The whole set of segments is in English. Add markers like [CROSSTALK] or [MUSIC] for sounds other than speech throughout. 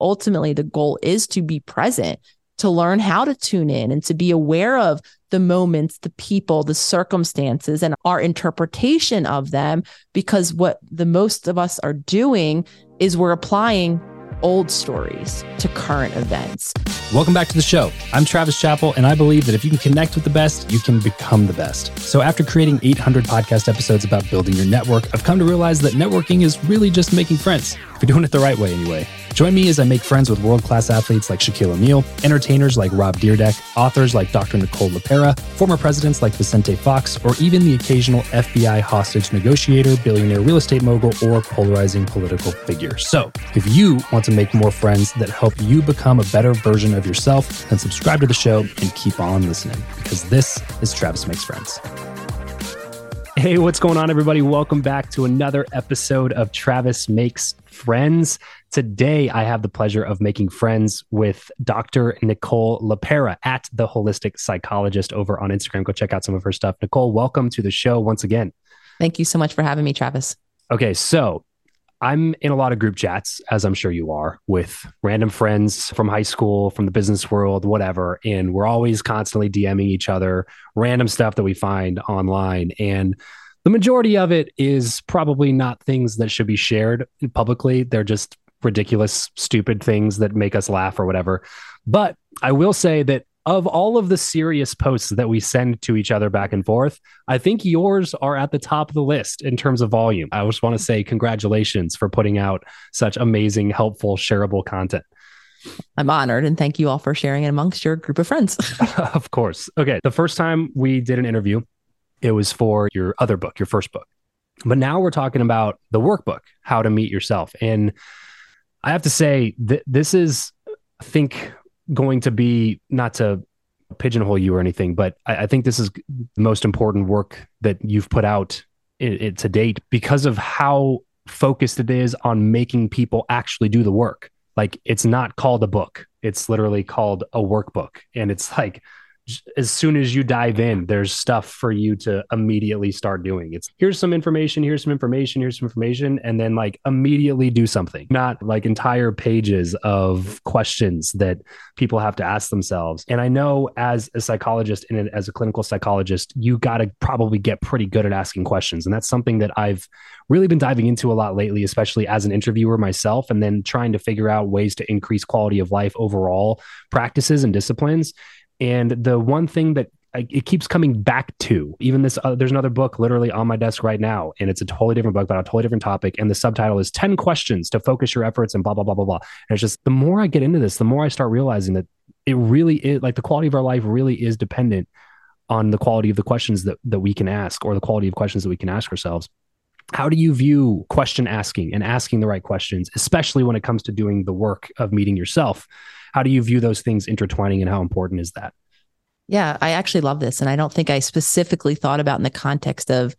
ultimately the goal is to be present, to learn how to tune in and to be aware of the moments, the people, the circumstances, and our interpretation of them. Because what the most of us are doing is we're applying old stories to current events. Welcome back to the show. I'm Travis Chappell, and I believe that if you can connect with the best, you can become the best. So, after creating 800 podcast episodes about building your network, I've come to realize that networking is really just making friends. If you're doing it the right way, anyway. Join me as I make friends with world class athletes like Shaquille O'Neal, entertainers like Rob Dyrdek, authors like Dr. Nicole LePera, former presidents like Vicente Fox, or even the occasional FBI hostage negotiator, billionaire real estate mogul, or polarizing political figure. So, if you want to make more friends that help you become a better version of yourself, then subscribe to the show and keep on listening because this is Travis Makes Friends. Hey, what's going on, everybody? Welcome back to another episode of Travis Makes Friends. Today, I have the pleasure of making friends with Dr. Nicole LePera at The Holistic Psychologist over on Instagram. Go check out some of her stuff. Nicole, welcome to the show once again. Thank you so much for having me, Travis. Okay, so I'm in a lot of group chats, as I'm sure you are, with random friends from high school, from the business world, whatever. And we're always constantly DMing each other random stuff that we find online. And the majority of it is probably not things that should be shared publicly. They're just ridiculous, stupid things that make us laugh or whatever. But I will say that of all of the serious posts that we send to each other back and forth, I think yours are at the top of the list in terms of volume. I just want to say congratulations for putting out such amazing, helpful, shareable content. I'm honored and thank you all for sharing it amongst your group of friends. [LAUGHS] of course. Okay. The first time we did an interview, it was for your other book, your first book. But now we're talking about the workbook, How to Meet Yourself. And I have to say that this is, I think, going to be not to pigeonhole you or anything, but I, I think this is the most important work that you've put out it, it, to date because of how focused it is on making people actually do the work. Like it's not called a book; it's literally called a workbook, and it's like as soon as you dive in, there's stuff for you to immediately start doing. It's here's some information, here's some information, here's some information, and then like immediately do something, not like entire pages of questions that people have to ask themselves. And I know as a psychologist and as a clinical psychologist, you got to probably get pretty good at asking questions. And that's something that I've really been diving into a lot lately, especially as an interviewer myself, and then trying to figure out ways to increase quality of life overall practices and disciplines. And the one thing that it keeps coming back to even this uh, there's another book literally on my desk right now and it's a totally different book about a totally different topic and the subtitle is 10 questions to focus your efforts and blah blah blah blah blah. And it's just the more i get into this the more i start realizing that it really is like the quality of our life really is dependent on the quality of the questions that that we can ask or the quality of questions that we can ask ourselves. How do you view question asking and asking the right questions especially when it comes to doing the work of meeting yourself how do you view those things intertwining and how important is that? Yeah, I actually love this. And I don't think I specifically thought about in the context of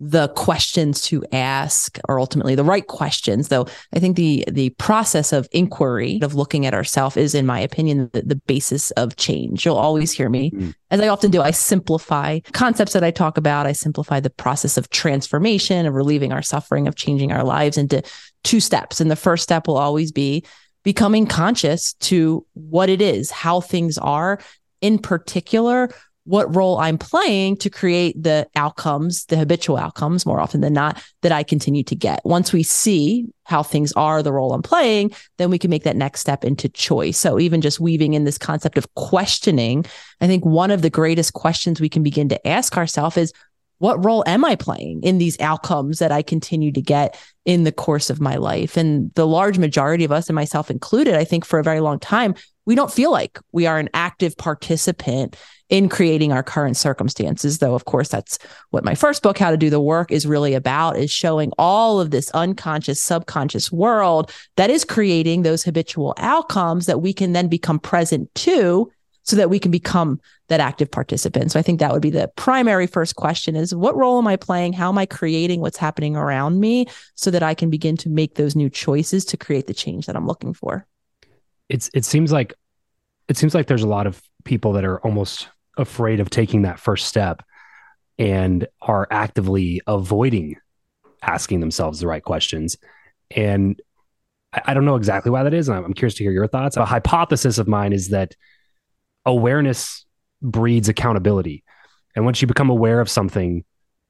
the questions to ask or ultimately the right questions though i think the the process of inquiry of looking at ourselves is in my opinion the, the basis of change you'll always hear me mm. as i often do i simplify concepts that i talk about i simplify the process of transformation of relieving our suffering of changing our lives into two steps and the first step will always be becoming conscious to what it is, how things are, in particular, what role I'm playing to create the outcomes, the habitual outcomes more often than not that I continue to get. Once we see how things are, the role I'm playing, then we can make that next step into choice. So even just weaving in this concept of questioning, I think one of the greatest questions we can begin to ask ourselves is what role am I playing in these outcomes that I continue to get in the course of my life? And the large majority of us, and myself included, I think for a very long time, we don't feel like we are an active participant in creating our current circumstances though of course that's what my first book how to do the work is really about is showing all of this unconscious subconscious world that is creating those habitual outcomes that we can then become present to so that we can become that active participant. So I think that would be the primary first question is what role am I playing? How am I creating what's happening around me so that I can begin to make those new choices to create the change that I'm looking for? It's it seems like it seems like there's a lot of people that are almost afraid of taking that first step and are actively avoiding asking themselves the right questions. And I, don't know exactly why that is. And I'm curious to hear your thoughts. A hypothesis of mine is that awareness breeds accountability. And once you become aware of something,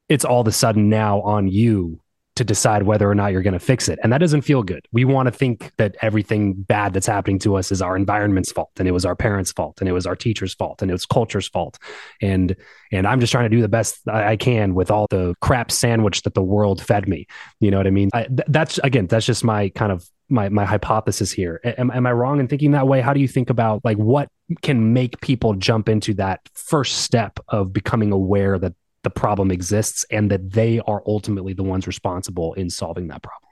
it's all of a sudden now on you to decide whether or not you're going to fix it. And that doesn't feel good. We want to think that everything bad that's happening to us is our environment's fault and it was our parents' fault and it was our teacher's fault and it was culture's fault. And and I'm just trying to do the best I can with all the crap sandwich that the world fed me. You know what I mean? I, th- that's again, that's just my kind of my my hypothesis here. Am, am I wrong in thinking that way? How do you think about like what can make people jump into that first step of becoming aware that the problem exists and that they are ultimately the ones responsible in solving that problem.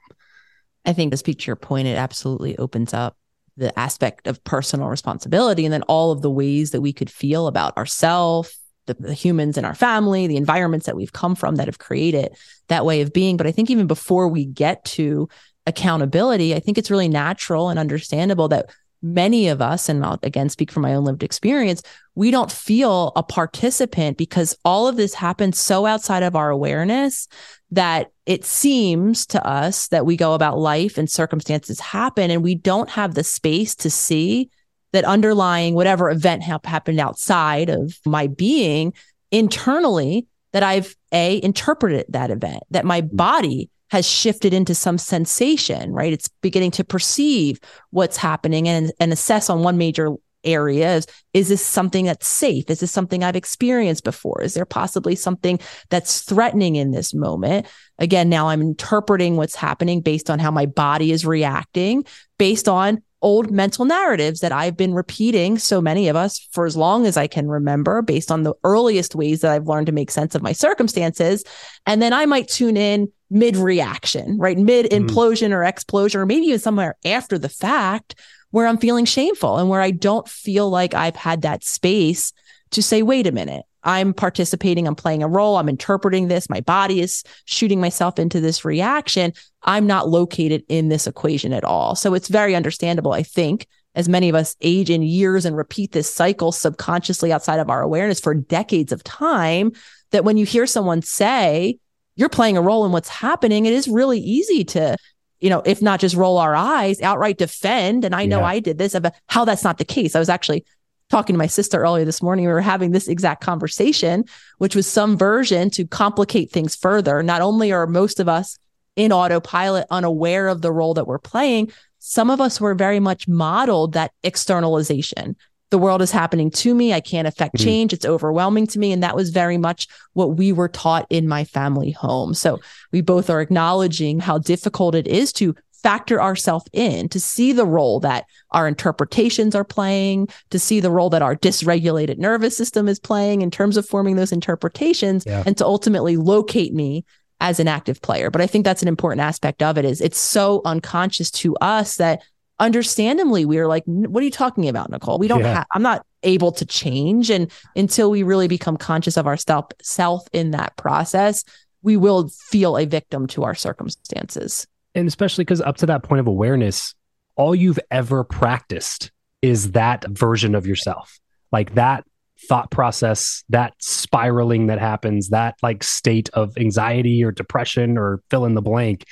I think to speak to your point, it absolutely opens up the aspect of personal responsibility and then all of the ways that we could feel about ourselves, the, the, humans in our family, the environments that we've come from that have created that way of being. But I think even before we get to accountability, I think it's really natural and understandable that many of us, and I'll again speak from my own lived experience, we don't feel a participant because all of this happens so outside of our awareness that it seems to us that we go about life and circumstances happen and we don't have the space to see that underlying whatever event ha- happened outside of my being internally that I've a interpreted that event, that my mm. body has shifted into some sensation, right? It's beginning to perceive what's happening and, and assess on one major area is, is this something that's safe? Is this something I've experienced before? Is there possibly something that's threatening in this moment? Again, now I'm interpreting what's happening based on how my body is reacting, based on old mental narratives that I've been repeating, so many of us, for as long as I can remember, based on the earliest ways that I've learned to make sense of my circumstances. And then I might tune in mid reaction, right? Mid implosion mm. or explosion, or maybe even somewhere after the fact where I'm feeling shameful and where I don't feel like I've had that space to say, wait a minute, I'm participating, I'm playing a role, I'm interpreting this, my body is shooting myself into this reaction. I'm not located in this equation at all. So it's very understandable, I think, as many of us age in years and repeat this cycle subconsciously outside of our awareness for decades of time, that when you hear someone say, you're playing a role in what's happening, it is really easy to you know, if not just roll our eyes, outright defend. And I know yeah. I did this, but how that's not the case. I was actually talking to my sister earlier this morning. We were having this exact conversation, which was some version to complicate things further. Not only are most of us in autopilot unaware of the role that we're playing, some of us were very much modeled that externalization. The world is happening to me. I can't affect mm-hmm. change. It's overwhelming to me. And that was very much what we were taught in my family home. So we both are acknowledging how difficult it is to factor ourselves in to see the role that our interpretations are playing, to see the role that our dysregulated nervous system is playing in terms of forming those interpretations, yeah. and to ultimately locate me as an active player. But I think that's an important aspect of it is it's so unconscious to us that understandably we are like, what are you talking about, Nicole? We don't yeah. have I'm not able to change. And until we really become conscious of our self self in that process, we will feel a victim to our circumstances and especially because up to that point of awareness, all you've ever practiced is that version of yourself, like that thought process, that spiraling that happens, that like state of anxiety or depression or fill in the blank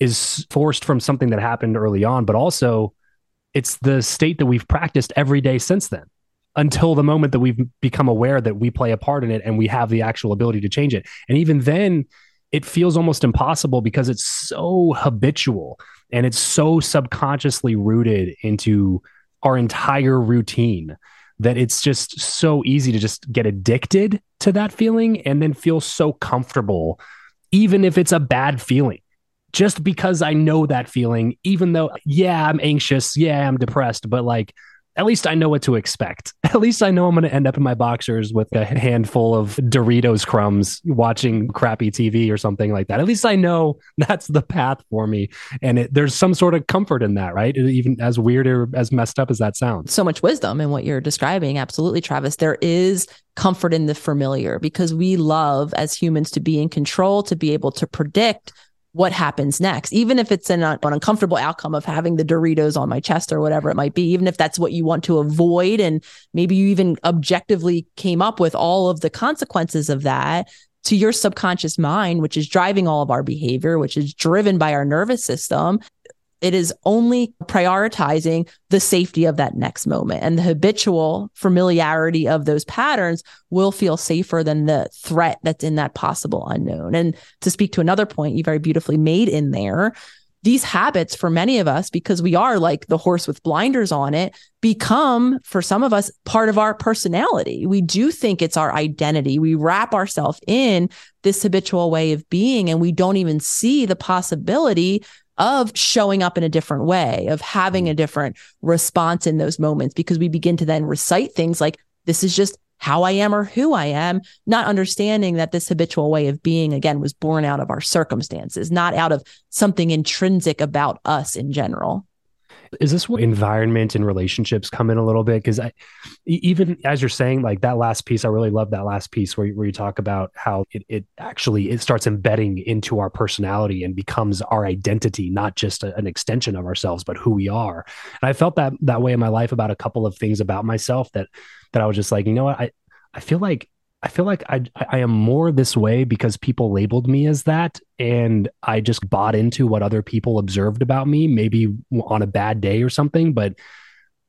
is forced from something that happened early on, but also it's the state that we've practiced every day since then until the moment that we've become aware that we play a part in it and we have the actual ability to change it. And even then, it feels almost impossible because it's so habitual and it's so subconsciously rooted into our entire routine that it's just so easy to just get addicted to that feeling and then feel so comfortable even if it's a bad feeling just because i know that feeling even though yeah i'm anxious yeah i'm depressed but like at least I know what to expect. [LAUGHS] At least I know I'm going to end up in my boxers with a handful of Doritos crumbs watching crappy TV or something like that. At least I know [LAUGHS] that's the path for me. And it, there's some sort of comfort in that, right? Even as weird or as messed up as that sounds. So much wisdom in what you're describing. Absolutely, Travis. There is comfort in the familiar because we love as humans to be in control, to be able to predict what happens next, even if it's an, an, uncomfortable outcome of having the Doritos on my chest or whatever it might be, even if that's what you want to avoid. And maybe you even objectively came up with all of the consequences of that to your subconscious mind, which is driving all of our behavior, which is driven by our nervous system. It is only prioritizing the safety of that next moment. And the habitual familiarity of those patterns will feel safer than the threat that's in that possible unknown. And to speak to another point you very beautifully made in there, these habits for many of us, because we are like the horse with blinders on it, become for some of us part of our personality. We do think it's our identity. We wrap ourselves in this habitual way of being, and we don't even see the possibility of showing up in a different way, of having mm. a different response in those moments, because we begin to then recite things like, this is just how I am or who I am, not understanding that this habitual way of being, again, was born out of our circumstances, not out of something intrinsic about us in general. Is this where environment and relationships come in a little bit? Because I, even as you're saying, like that last piece, I really love that last piece where, where you talk about how it, it actually it starts embedding into our personality and becomes our identity, not just a, an extension of ourselves, but who we are. And I felt that that way in my life about a couple of things about myself that that I was just like, you know what, I I feel like I feel like I I am more this way because people labeled me as that and I just bought into what other people observed about me maybe on a bad day or something but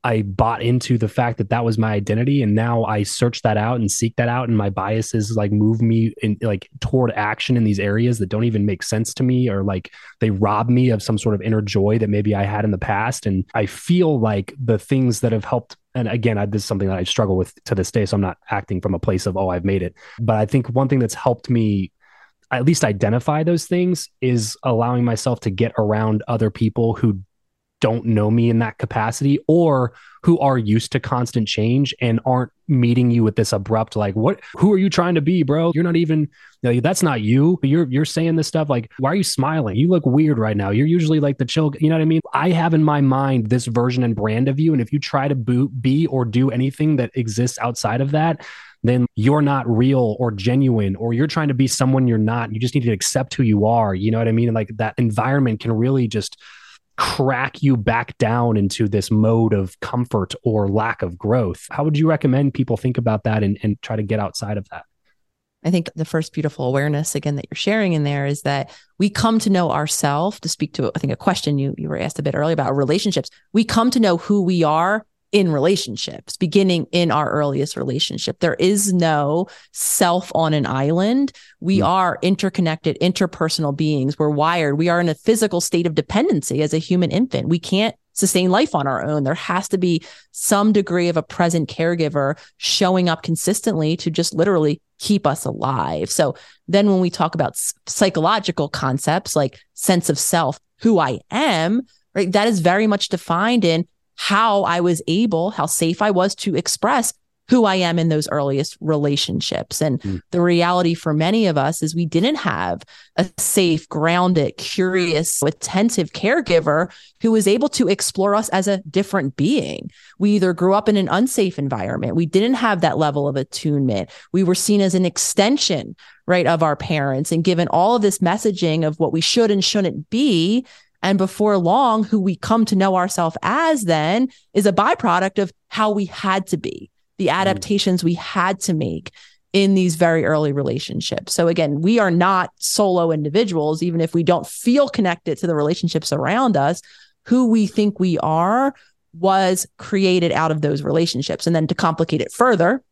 I bought into the fact that that was my identity, and now I search that out and seek that out, and my biases like move me in like toward action in these areas that don't even make sense to me, or like they rob me of some sort of inner joy that maybe I had in the past, and I feel like the things that have helped. And again, I, this is something that I struggle with to this day, so I'm not acting from a place of oh I've made it, but I think one thing that's helped me at least identify those things is allowing myself to get around other people who don't know me in that capacity or who are used to constant change and aren't meeting you with this abrupt like what who are you trying to be bro? You're not even that's not you. You're you're saying this stuff like why are you smiling? You look weird right now. You're usually like the chill you know what i mean? I have in my mind this version and brand of you and if you try to be or do anything that exists outside of that then you're not real or genuine or you're trying to be someone you're not. You just need to accept who you are you know what i mean? And like that environment can really just crack you back down into this mode of comfort or lack of growth. How would you recommend people think about that and, and try to get outside of that? I think the first beautiful awareness again that you're sharing in there is that we come to know ourselves to speak to I think a question you you were asked a bit earlier about relationships. We come to know who we are in relationships, beginning in our earliest relationship. There is no self on an island. We mm. are interconnected, interpersonal beings. We're wired. We are in a physical state of dependency as a human infant. We can't sustain life on our own. There has to be some degree of a present caregiver showing up consistently to just literally keep us alive. So then when we talk about psychological concepts like sense of self, who I am, right, that is very much defined in how I was able, how safe I was to express who I am in those earliest relationships. And mm. the reality for many of us is we didn't have a safe, grounded, curious, attentive caregiver who was able to explore us as a different being. We either grew up in an unsafe environment, we didn't have that level of attunement. We were seen as an extension, right, of our parents and given all of this messaging of what we should and shouldn't be and before long, who we come to know ourselves as then is a byproduct of how we had to be, the mm. adaptations we had to make in these very early relationships. So again, we are not solo individuals, even if we don't feel connected to the relationships around us. Who we think we are was created out of those relationships. And then to complicate it further,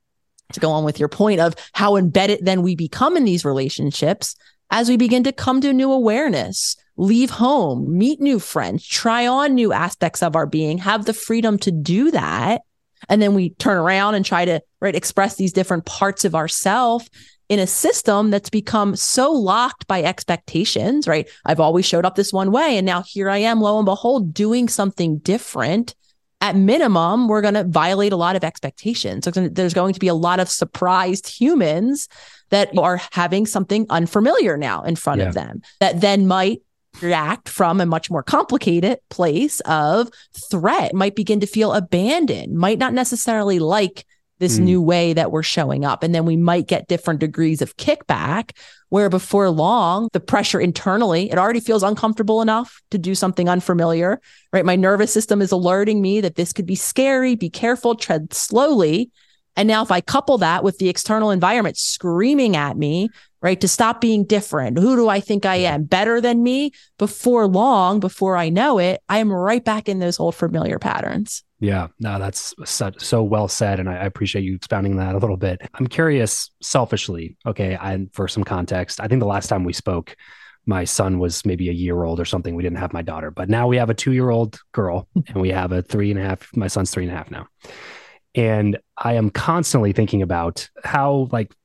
to go on with your point of how embedded then we become in these relationships as we begin to come to new awareness leave home, meet new friends, try on new aspects of our being, have the freedom to do that. And then we turn around and try to right express these different parts of ourself in a system that's become so locked by expectations, right? I've always showed up this one way. And now here I am, lo and behold, doing something different. At minimum, we're going to violate a lot of expectations. So there's going to be a lot of surprised humans that are having something unfamiliar now in front yeah. of them that then might react from a much more complicated place of threat, might begin to feel abandoned, might not necessarily like this mm. new way that we're showing up. And then we might get different degrees of kickback where before long, the pressure internally, it already feels uncomfortable enough to do something unfamiliar, right? My nervous system is alerting me that this could be scary. Be careful, tread slowly. And now, if I couple that with the external environment screaming at me right? To stop being different. Who do I think I am? Better than me? Before long, before I know it, I am right back in those old familiar patterns. Yeah, no, that's so, so well said. And I, I appreciate you expounding that a little bit. I'm curious, selfishly, okay, and for some context, I think the last time we spoke, my son was maybe a year old or something. We didn't have my daughter, but now we have a two year old girl [LAUGHS] and we have a three and a half. My son's three and a half now. And I am constantly thinking about how like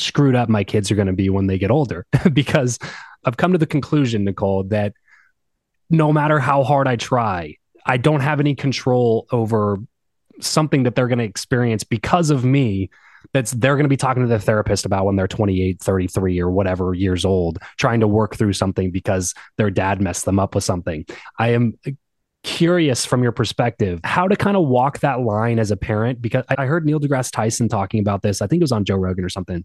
screwed up my kids are going to be when they get older. [LAUGHS] Because I've come to the conclusion, Nicole, that no matter how hard I try, I don't have any control over something that they're going to experience because of me that's they're going to be talking to their therapist about when they're 28 33 or whatever years old trying to work through something because their dad messed them up with something. I am curious from your perspective how to kind of walk that line as a parent? Because i heard neil degrasse tyson talking about this i think it was on joe rogan or something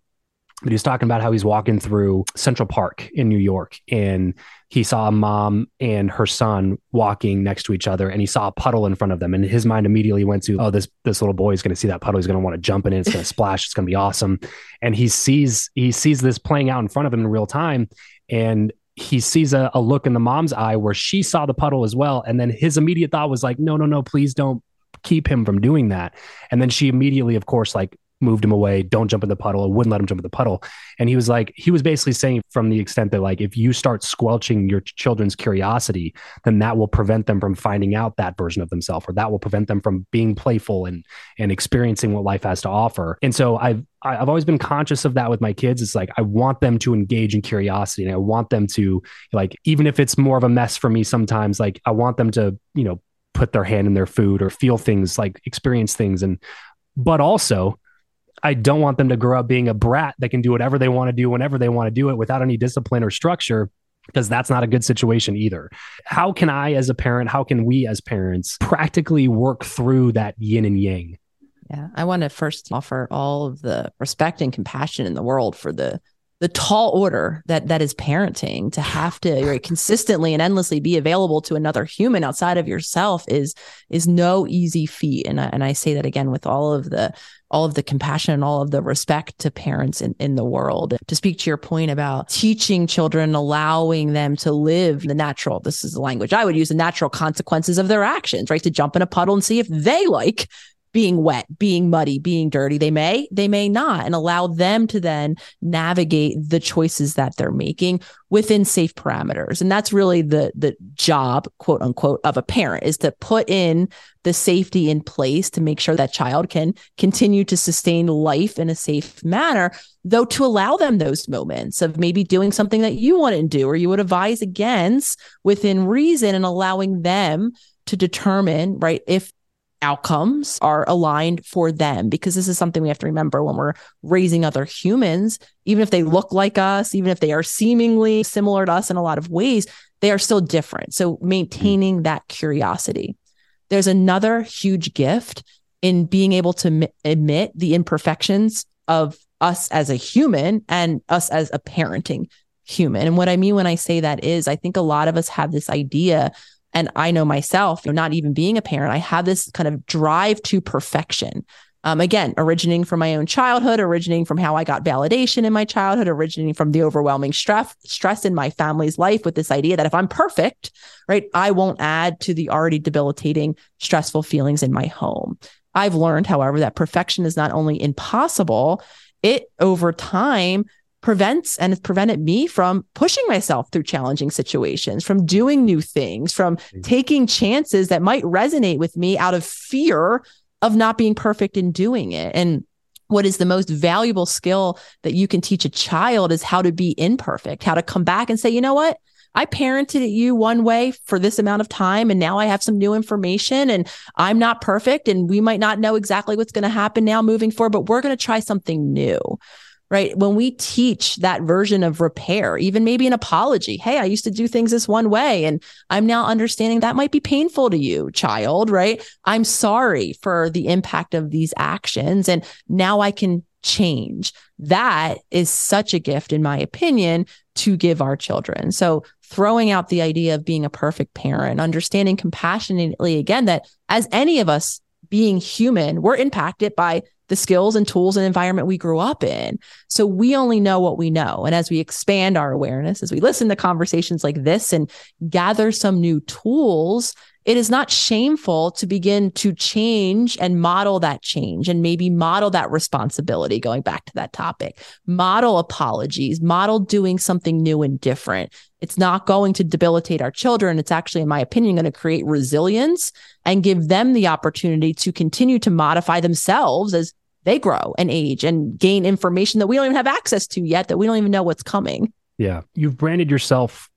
but he was talking about how he's walking through Central Park in New York and he saw a mom and her son walking next to each other and he saw a puddle in front of them and his mind immediately went to oh this this little boy is going to see that puddle he's going to want to jump in it it's going to splash it's going to be awesome and he sees he sees this playing out in front of him in real time and he sees a, a look in the mom's eye where she saw the puddle as well and then his immediate thought was like no no no please don't keep him from doing that. And then she immediately, of course, like moved him away. Don't jump in the puddle. wouldn't let him jump in the puddle. And he was like, he was basically saying from the extent that like, if you start squelching your children's curiosity, then that will prevent them from finding out that version of themselves, or that will prevent them from being playful and and experiencing what life has to offer. And so I've I've always been conscious of that with my kids. It's like I want them to engage in curiosity, and I want them to like, even if it's more of a mess for me sometimes, like I want them to, you know, put their hand in their food or feel things like experience things and but also I don't want them to grow up being a brat that can do whatever they want to do whenever they want to do it without any discipline or structure because that's not a good situation either. How can I, as a parent, how can we as parents practically work through that yin and yang? Yeah, I want to first offer all of the respect and compassion in the world for the the tall order that that is parenting to have to right, consistently and endlessly be available to another human outside of yourself is is no easy feat. And I, and I say that again with all of the all of the compassion and all of the respect to parents in, in the world. To speak to your point about teaching children allowing them to live the natural this is the language I would use the natural consequences of their actions right? To jump in a puddle and see if they like being wet, being muddy, being dirty. They may, they may not, and allow them to then navigate the choices that they're making within safe parameters. And that's really the the job, quote unquote, of a parent is to put in the safety in place to make sure that child can continue to sustain life in a safe manner, though to allow them those moments of maybe doing something that you wouldn't do or you would advise against within reason and allowing them to determine, right, if outcomes are aligned for them because this is something we have to remember when we're raising other humans even if they look like us even if they are seemingly similar to us in a lot of ways they are still different. So maintaining that curiosity. There's another huge gift in being able to m- admit the imperfections of us as a human and us as a parenting human. And what i mean when i say that is i think a lot of us have this idea and I know myself, you know, not even being a parent, I have this kind of drive to perfection. Um, again, originating from my own childhood, originating from how I got validation in my childhood, originating from the overwhelming stress stress in my family's life with this idea that if I'm perfect, right, I won't add to the already debilitating, stressful feelings in my home. I've learned, however, that perfection is not only impossible, it over time prevents and has prevented me from pushing myself through challenging situations, from doing new things, from mm-hmm. taking chances that might resonate with me out of fear of not being perfect in doing it. And what is the most valuable skill that you can teach a child is how to be imperfect, how to come back and say, you know what? I parented you one way for this amount of time, and now I have some new information, and I'm not perfect, and we might not know exactly what's going to happen now moving forward, but we're going to try something new right? When we teach that version of repair, even maybe an apology, hey, I used to do things this one way and I'm now understanding that might be painful to you, child, right? I'm sorry for the impact of these actions and now I can change. That is such a gift, in my opinion, to give our children. So, throwing out the idea of being a perfect parent, understanding compassionately again that as any of us being human, we're impacted by the skills and tools and environment we grew up in. So we only know what we know. And as we expand our awareness, as we listen to conversations like this and gather some new tools, it is not shameful to begin to change and model that change and maybe model that responsibility going back to that topic. Model apologies model doing something new and different. It's not going to debilitate our children. It's actually in my opinion going to create resilience and give them the opportunity to continue to modify themselves as they grow and age and gain information that we don't even have access to yet that we don't even know what's coming. Yeah. You've branded yourself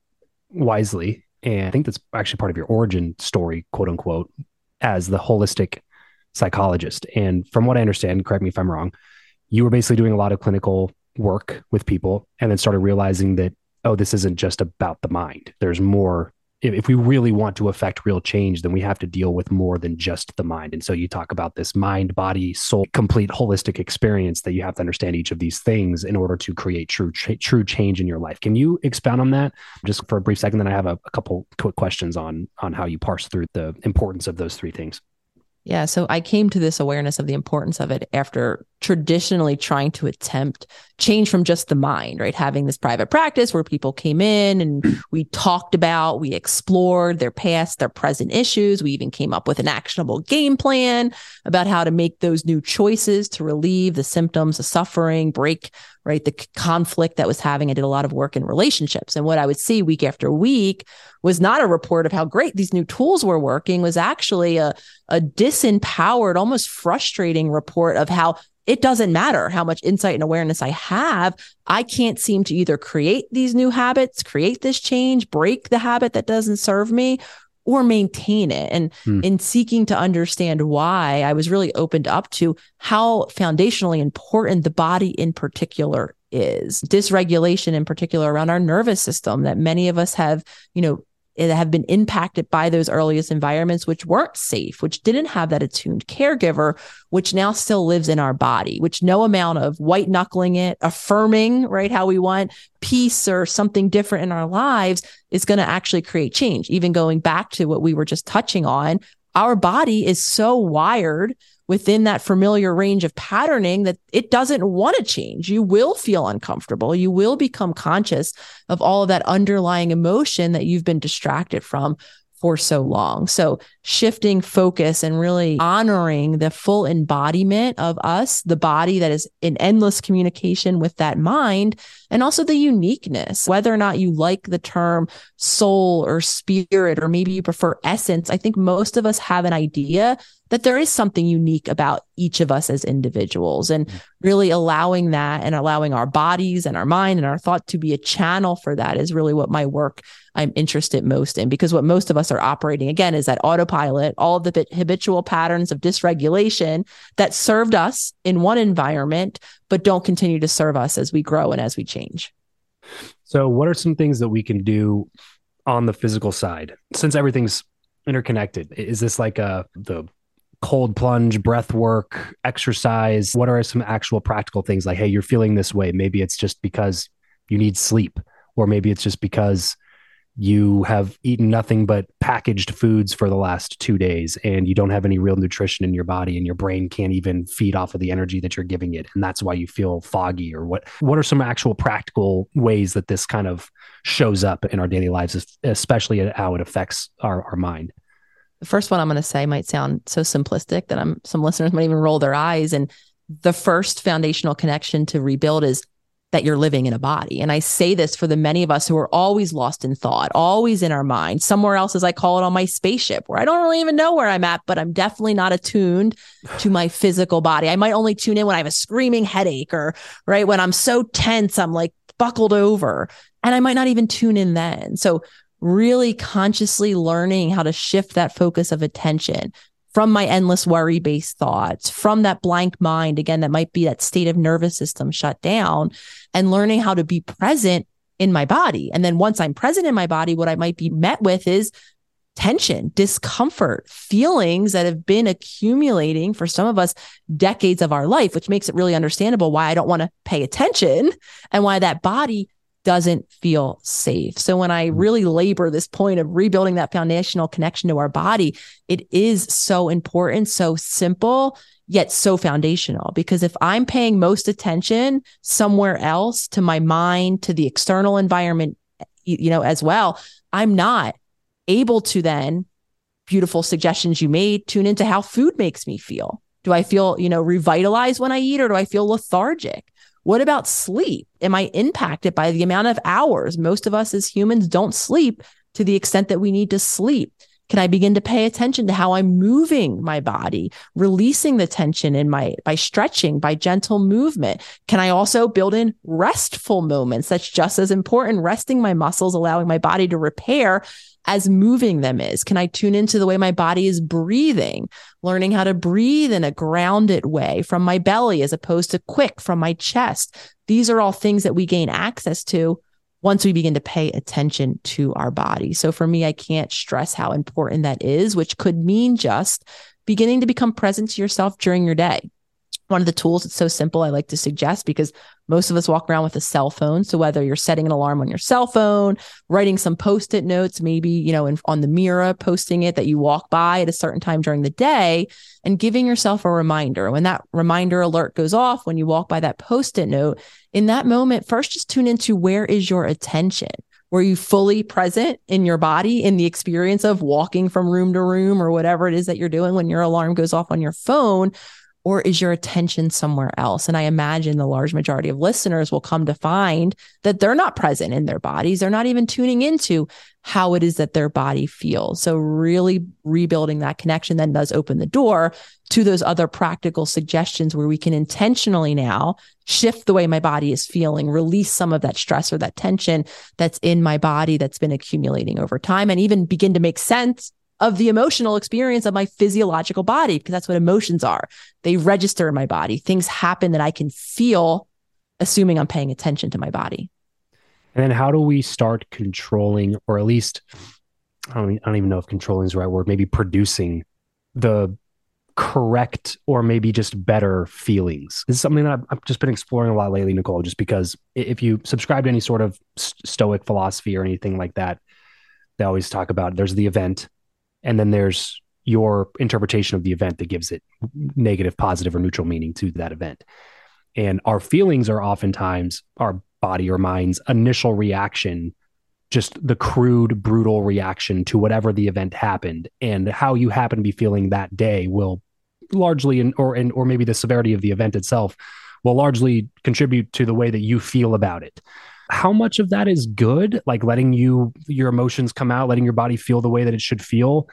wisely and I think that's actually part of your origin story, quote unquote, as the holistic psychologist. And from what I understand, correct me if I'm wrong, you were basically doing a lot of clinical work with people and then started realizing that, oh, this isn't just about the mind. There's more if, we really want to affect real change, then we have to deal with more than just the mind. And so you talk about this mind, body, soul, complete holistic experience that you have to understand each of these things in order to create true true change in your life. Can you expound on that just for a brief second? Then I have a, a couple quick questions on on how you parse through the importance of those three things. Yeah. So I came to this awareness of the importance of it after traditionally trying to attempt change from just the mind, right? Having this private practice where people came in and [CLEARS THROAT] we talked about, we explored their past, their present issues. We even came up with an actionable game plan about how to make those new choices to relieve the symptoms, the suffering, break, right? The conflict that was having. I did a lot of work in relationships. And what I would see week after week was not a report of how great these new tools were working, was actually a, a disempowered, almost frustrating report of how it doesn't matter how much insight and awareness I have. I can't seem to either create these new habits, create this change, break the habit that doesn't serve me, or maintain it. And hmm. in seeking to understand why, I was really opened up to how foundationally important the body in particular is. Dysregulation in particular around our nervous system that many of us have, you know, have been impacted by those earliest environments, which weren't safe, which didn't have that attuned caregiver, which now still lives in our body, which no amount of white knuckling it, affirming, right, how we want peace or something different in our lives is going to actually create change. Even going back to what we were just touching on, our body is so wired within that familiar range of patterning that it doesn't want to change. You will feel uncomfortable. You will become conscious of all of that underlying emotion that you've been distracted from for so long. So shifting focus and really honoring the full embodiment of us, the body that is in endless communication with that mind, and also the uniqueness, whether or not you like the term soul or spirit, or maybe you prefer essence. I think most of us have an idea that there is something unique about each of us as individuals and mm. really allowing that and allowing our bodies and our mind and our thought to be a channel for that is really what my work I'm interested most in because what most of us are operating again is that autopilot, all the habitual patterns of dysregulation that served us in one environment, but don't continue to serve us as we grow and as we change. So, what are some things that we can do on the physical side since everything's interconnected? Is this like a uh, the cold plunge, breath work, exercise? What are some actual practical things like, hey, you're feeling this way? Maybe it's just because you need sleep, or maybe it's just because you have eaten nothing but packaged foods for the last two days and you don't have any real nutrition in your body and your brain can't even feed off of the energy that you're giving it and that's why you feel foggy or what what are some actual practical ways that this kind of shows up in our daily lives especially how it affects our, our mind the first one i'm going to say might sound so simplistic that i'm some listeners might even roll their eyes and the first foundational connection to rebuild is that you're living in a body. And I say this for the many of us who are always lost in thought, always in our mind, somewhere else, as I call it on my spaceship, where I don't really even know where I'm at, but I'm definitely not attuned to my [SIGHS] physical body. I might only tune in when I have a screaming headache or, right, when I'm so tense, I'm like buckled over. And I might not even tune in then. So, really consciously learning how to shift that focus of attention from my endless worry based thoughts, from that blank mind, again, that might be that state of nervous system shut down, and learning how to be present in my body. And then once I'm present in my body, what I might be met with is tension, discomfort, feelings that have been accumulating for some of us decades of our life, which makes it really understandable why I don't want to pay attention and why that body doesn't feel safe. So when I mm-hmm. really labor this point of rebuilding that foundational connection to our body, it is so important, so simple, yet so foundational. Because if I'm paying most attention somewhere else to my mind, to the external environment, you know, as well, I'm not able to then beautiful suggestions you made tune into how food makes me feel. Do I feel, you know, revitalized when I eat or do I feel lethargic? What about sleep? Am I impacted by the amount of hours? Most of us as humans don't sleep to the extent that we need to sleep. Can I begin to pay attention to how I'm moving my body, releasing the tension in my by stretching, by gentle movement? Can I also build in restful moments? That's just as important. Resting my muscles, allowing my body to repair as moving them is. Can I tune into the way my body is breathing, learning how to breathe in a grounded way from my belly as opposed to quick from my chest? These are all things that we gain access to once we begin to pay attention to our body. So for me, I can't stress how important that is, which could mean just beginning to become present to yourself during your day. One of the tools, it's so simple, I like to suggest because most of us walk around with a cell phone. So whether you're setting an alarm on your cell phone, writing some post-it notes, maybe, you know, in, on the mirror, posting it that you walk by at a certain time during the day and giving yourself a reminder. When that reminder alert goes off, when you walk by that post-it note, in that moment, first just tune into where is your attention? Were you fully present in your body in the experience of walking from room to room or whatever it is that you're doing when your alarm goes off on your phone? Or is your attention somewhere else? And I imagine the large majority of listeners will come to find that they're not present in their bodies. They're not even tuning into how it is that their body feels. So, really rebuilding that connection then does open the door to those other practical suggestions where we can intentionally now shift the way my body is feeling, release some of that stress or that tension that's in my body that's been accumulating over time, and even begin to make sense of the emotional experience of my physiological body, because that's what emotions are. They register in my body. Things happen that I can feel, assuming I'm paying attention to my body. And then how do we start controlling, or at least, I don't, I don't even know if controlling is the right word, maybe producing the correct or maybe just better feelings. This is something that I've, I've, just been exploring a lot lately, Nicole, just because if you subscribe to any sort of stoic philosophy or anything like that, they always talk about there's the event and then there's your interpretation of the event that gives it negative, positive, or neutral meaning to that event. And our feelings are oftentimes our body or mind's initial reaction, just the crude, brutal reaction to whatever the event happened. And how you happen to be feeling that day will largely, in, or, in, or maybe the severity of the event itself, will largely contribute to the way that you feel about it how much of that is good like letting you your emotions come out letting your body feel the way that it should feel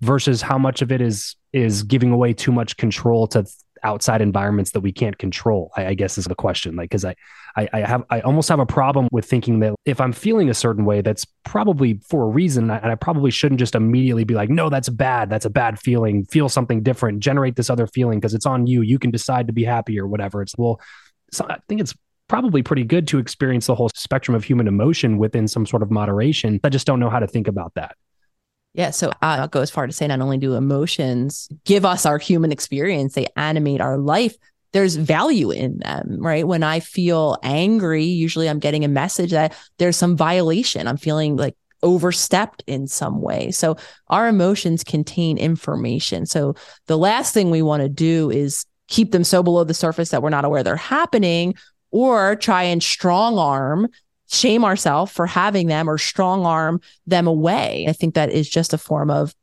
versus how much of it is is giving away too much control to outside environments that we can't control i, I guess is the question. Like because I, I i have i almost have a problem with thinking that if i'm feeling a certain way that's probably for a reason and i probably shouldn't just immediately be like no that's bad. That's a bad feeling. Feel something different. Generate this other feeling because it's on you. You can decide to be happy or whatever. It's well so i think it's probably pretty good to experience the whole spectrum of human emotion within some sort of moderation. I just don't know how to think about that. Yeah. So I'll go as far to say not only do emotions give us our human experience, they animate our life. There's value in them, right? When I feel angry, usually I'm getting a message that there's some violation. I'm feeling like overstepped in some way. So our emotions contain information. So the last thing we want to do is keep them so below the surface that we're not aware they're happening or try and strong arm shame ourselves for having them or strong arm them away. I think that is just a form of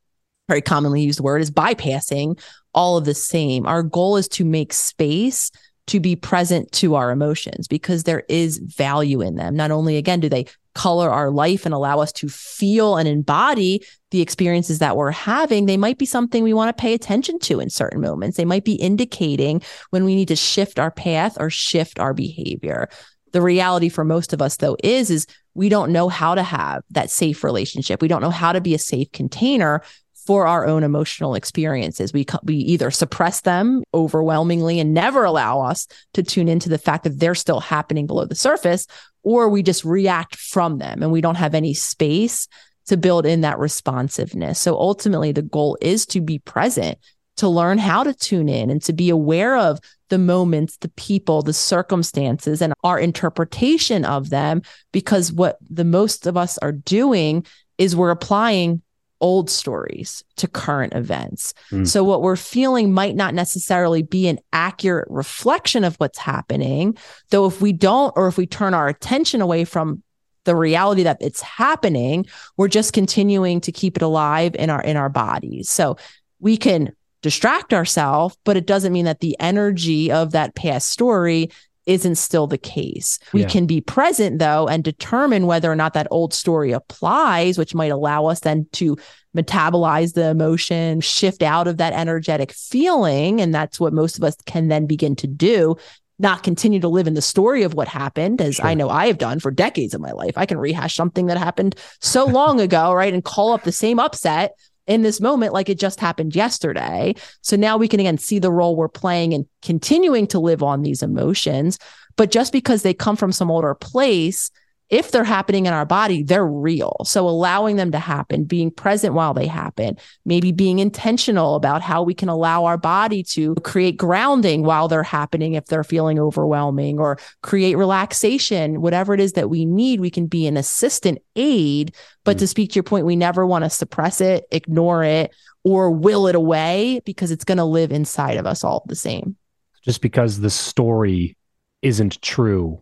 very commonly used word is bypassing all of the same. Our goal is to make space to be present to our emotions because there is value in them. Not only, again, do they color our life and allow us to feel and embody the experiences that we're having, they might be something we want to pay attention to in certain moments. They might be indicating when we need to shift our path or shift our behavior. The reality for most of us though is is we don't know how to have that safe relationship. We don't know how to be a safe container for our own emotional experiences. We we either suppress them overwhelmingly and never allow us to tune into the fact that they're still happening below the surface, or we just react from them and we don't have any space to build in that responsiveness. So ultimately, the goal is to be present to learn how to tune in and to be aware of the moments, the people, the circumstances, and our interpretation of them. Because what the most of us are doing is we're applying old stories to current events. Mm. So, what we're feeling might not necessarily be an accurate reflection of what's happening, though, if we don't, or if we turn our attention away from the reality that it's happening, we're just continuing to keep it alive in our in our bodies. So we can distract ourselves, but it doesn't mean that the energy of that past story isn't still the case. We yeah. can be present though and determine whether or not that old story applies, which might allow us then to metabolize the emotion, shift out of that energetic feeling. And that's what most of us can then begin to do. Not continue to live in the story of what happened, as sure. I know I have done for decades of my life. I can rehash something that happened so long ago, right? And call up the same upset in this moment like it just happened yesterday. So now we can again see the role we're playing and continuing to live on these emotions. But just because they come from some older place if they're happening in our body, they're real. So allowing them to happen, being present while they happen, maybe being intentional about how we can allow our body to create grounding while they're happening if they're feeling overwhelming or create relaxation, whatever it is that we need, we can be an assistant aid. But mm. to speak to your point, we never want to suppress it, ignore it, or will it away because it's going to live inside of us all the same. Just because the story isn't true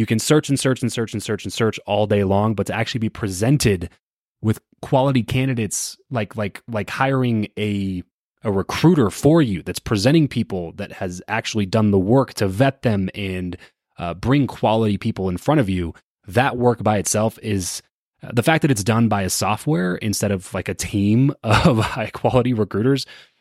You can search and search and search and search and search all day long, but to actually be presented with quality candidates like like like hiring a a recruiter for you that's presenting people that has actually done the work to vet them and uh, bring quality people in front of you that work by itself is uh, the fact that it's done by a software instead of like a team [LAUGHS] of high quality recruiters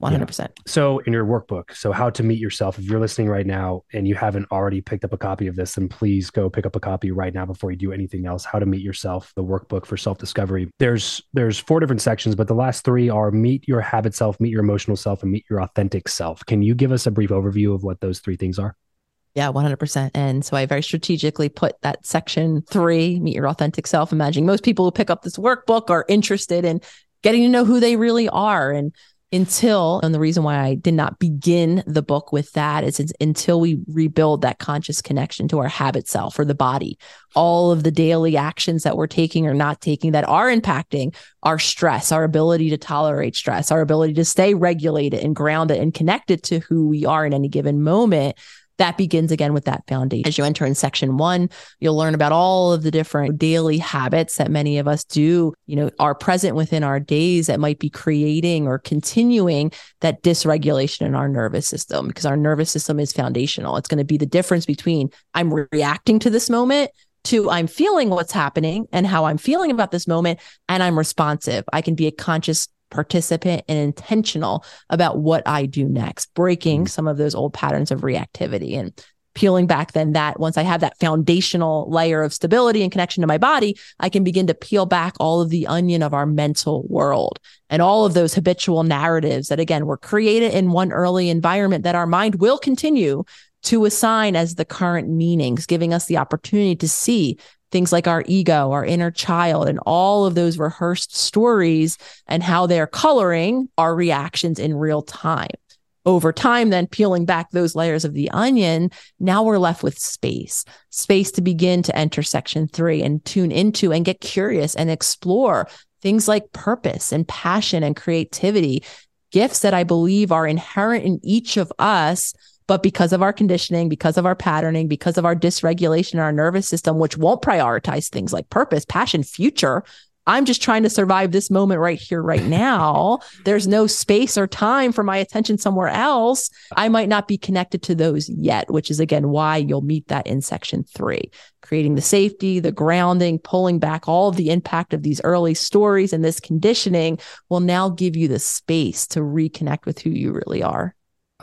100%. Yeah. So, in your workbook, so how to meet yourself, if you're listening right now and you haven't already picked up a copy of this, then please go pick up a copy right now before you do anything else. How to meet yourself, the workbook for self-discovery. There's there's four different sections, but the last three are meet your habit self, meet your emotional self, and meet your authentic self. Can you give us a brief overview of what those three things are? Yeah, 100%. And so I very strategically put that section three, meet your authentic self. Imagining most people who pick up this workbook are interested in getting to know who they really are and until, and the reason why I did not begin the book with that is until we rebuild that conscious connection to our habit self or the body, all of the daily actions that we're taking or not taking that are impacting our stress, our ability to tolerate stress, our ability to stay regulated and grounded and connected to who we are in any given moment that begins again with that foundation. As you enter in section one, you'll learn about all of the different daily habits that many of us do, you know, are present within our days that might be creating or continuing that dysregulation in our nervous system because our nervous system is foundational. It's going to be the difference between I'm reacting to this moment to I'm feeling what's happening and how I'm feeling about this moment and I'm responsive. I can be a conscious participant, and intentional about what I do next, breaking mm-hmm. some of those old patterns of reactivity. And peeling back then that once I have that foundational layer of stability and connection to my body, I can begin to peel back all of the onion of our mental world and all of those habitual narratives that again were created in one early environment that our mind will continue to assign as the current meanings, giving us the opportunity to see things like our ego, our inner child, and all of those rehearsed stories and how they're coloring our reactions in real time over time, then peeling back those layers of the onion, now we're left with space, space to begin to enter section three and tune into and get curious and explore things like purpose and passion and creativity, gifts that I believe are inherent in each of us. But because of our conditioning, because of our patterning, because of our dysregulation in our nervous system, which won't prioritize things like purpose, passion, future, I'm just trying to survive this moment right here, right now. [LAUGHS] There's no space or time for my attention somewhere else. I might not be connected to those yet, which is again why you'll meet that in section three, creating the safety, the grounding, pulling back all of the impact of these early stories and this conditioning will now give you the space to reconnect with who you really are.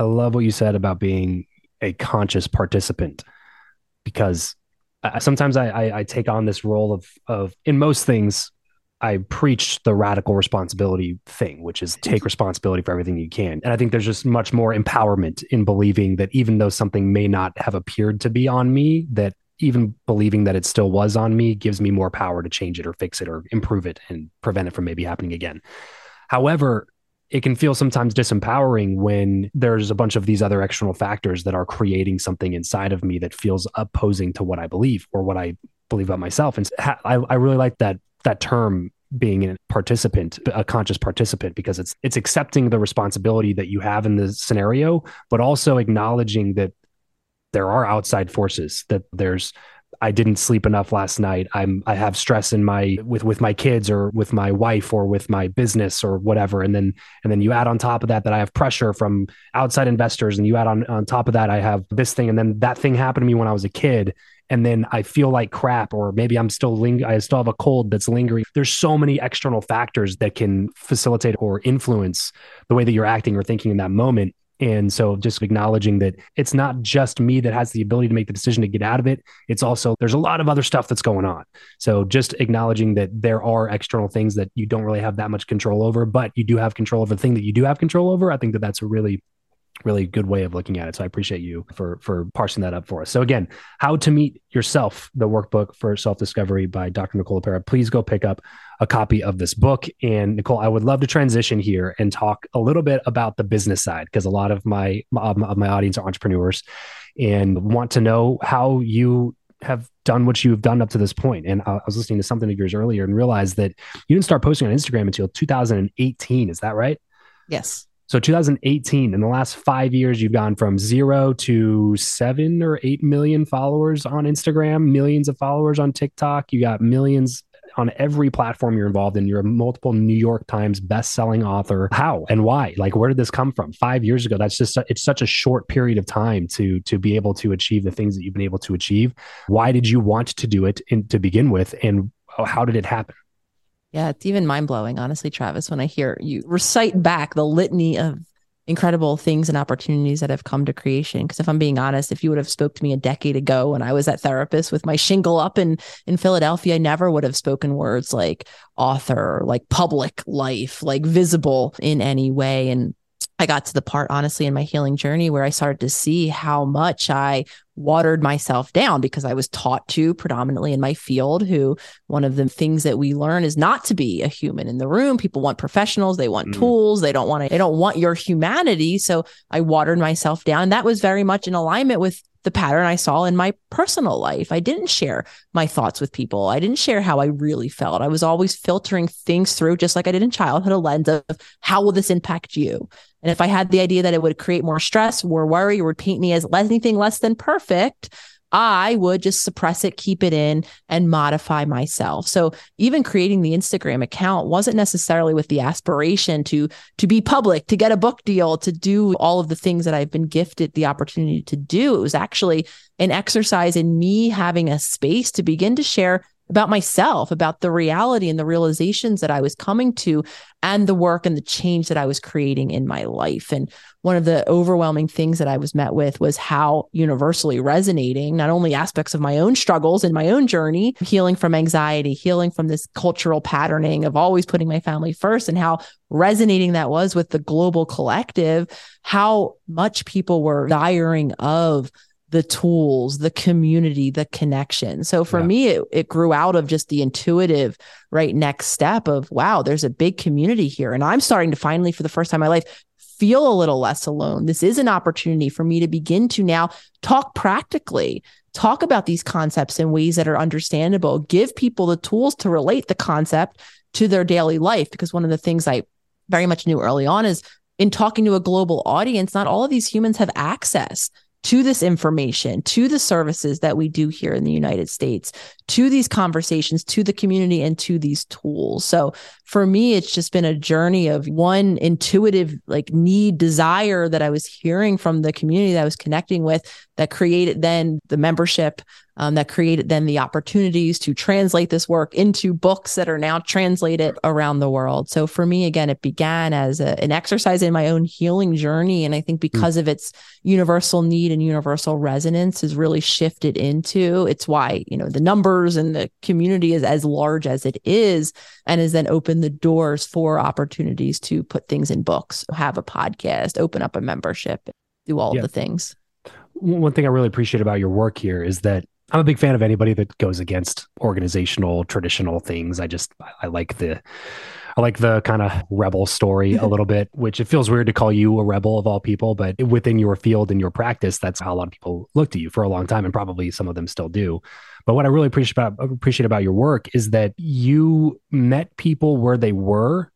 I love what you said about being a conscious participant because sometimes I, I, I take on this role of of in most things I preach the radical responsibility thing, which is take responsibility for everything you can. And I think there's just much more empowerment in believing that even though something may not have appeared to be on me, that even believing that it still was on me gives me more power to change it or fix it or improve it and prevent it from maybe happening again. However, it can feel sometimes disempowering when there's a bunch of these other external factors that are creating something inside of me that feels opposing to what I believe or what I believe about myself. And I, I really like that that term being a participant, a conscious participant, because it's it's accepting the responsibility that you have in the scenario, but also acknowledging that there are outside forces, that there's I didn't sleep enough last night. I'm I have stress in my with with my kids or with my wife or with my business or whatever. And then and then you add on top of that that I have pressure from outside investors and you add on on top of that I have this thing and then that thing happened to me when I was a kid and then I feel like crap, or maybe I'm still ling- I still have a cold that's lingering. There's so many external factors that can facilitate or influence the way that you're acting or thinking in that moment. And so just acknowledging that it's not just me that has the ability to make the decision to get out of it. It's also, there's a lot of other stuff that's going on. So just acknowledging that there are external things that you don't really have that much control over, but you do have control over the thing that you do have control over. I think that that's a really really good way of looking at it. So I appreciate you for for parsing that up for us. So again, how to meet yourself, the workbook for self discovery by Dr. Nicole LePera. Please go pick up a copy of this book. And Nicole, I would love to transition here and talk a little bit about the business side because a lot of my of my audience are entrepreneurs and want to know how you have done what you've done up to this point. And I was listening to something of yours earlier and realized that you didn't start posting on Instagram until 2018. Is that right? Yes. So 2018, in the last five years, you've gone from zero to seven or eight million followers on Instagram, millions of followers on TikTok. You got millions on every platform you're involved in. You're a multiple New York Times best-selling author. How and why? Like, where did this come from? Five years ago. That's just it's such a short period of time to to be able to achieve the things that you've been able to achieve. Why did you want to do it in, to begin with, and how did it happen? Yeah, it's even mind blowing, honestly, Travis, when I hear you recite back the litany of incredible things and opportunities that have come to creation. Because if I'm being honest, if you would have spoke to me a decade ago when I was that therapist with my shingle up in in Philadelphia, I never would have spoken words like author, like public life, like visible in any way. And I got to the part, honestly, in my healing journey where I started to see how much I watered myself down because I was taught to predominantly in my field who one of the things that we learn is not to be a human in the room. People want professionals, they want mm. tools, they don't want to, they don't want your humanity. So I watered myself down. That was very much in alignment with the pattern I saw in my personal life. I didn't share my thoughts with people. I didn't share how I really felt. I was always filtering things through, just like I did in childhood, a lens of how will this impact you? And if I had the idea that it would create more stress, more worry, or would paint me as anything less than perfect, I would just suppress it, keep it in, and modify myself. So even creating the Instagram account wasn't necessarily with the aspiration to to be public, to get a book deal, to do all of the things that I've been gifted the opportunity to do. It was actually an exercise in me having a space to begin to share about myself, about the reality and the realizations that I was coming to and the work and the change that I was creating in my life. And one of the overwhelming things that I was met with was how universally resonating not only aspects of my own struggles in my own journey, healing from anxiety, healing from this cultural patterning of always putting my family first, and how resonating that was with the global collective, how much people were desiring of the tools, the community, the connection. So for yeah. me, it, it grew out of just the intuitive, right next step of, wow, there's a big community here. And I'm starting to finally, for the first time in my life, feel a little less alone. This is an opportunity for me to begin to now talk practically, talk about these concepts in ways that are understandable, give people the tools to relate the concept to their daily life. Because one of the things I very much knew early on is in talking to a global audience, not all of these humans have access to this information, to the services that we do here in the United States, to these conversations, to the community, and to these tools. So for me, it's just been a journey of one intuitive, like need, desire that I was hearing from the community that I was connecting with that created then the membership um, that created then the opportunities to translate this work into books that are now translated around the world. So for me, again, it began as a, an exercise in my own healing journey. And I think hmm. because mm. of its universal need and universal resonance has really shifted into it's why, you know, the numbers and the community is as large as it is and has then opened the doors for opportunities to put things in books, have a podcast, open up a membership, do all of the things. One thing I really appreciate about your work here is that I'm a big fan of anybody that goes against organizational traditional things. I just I like the I like the kind of rebel story a mm-hmm. little bit, which it feels weird to call you a rebel of all people, but within your field and your practice, that's how a lot of people looked at you for a long time, and probably some of them still do. But what I really appreciate about appreciate about your work is that you met people where they were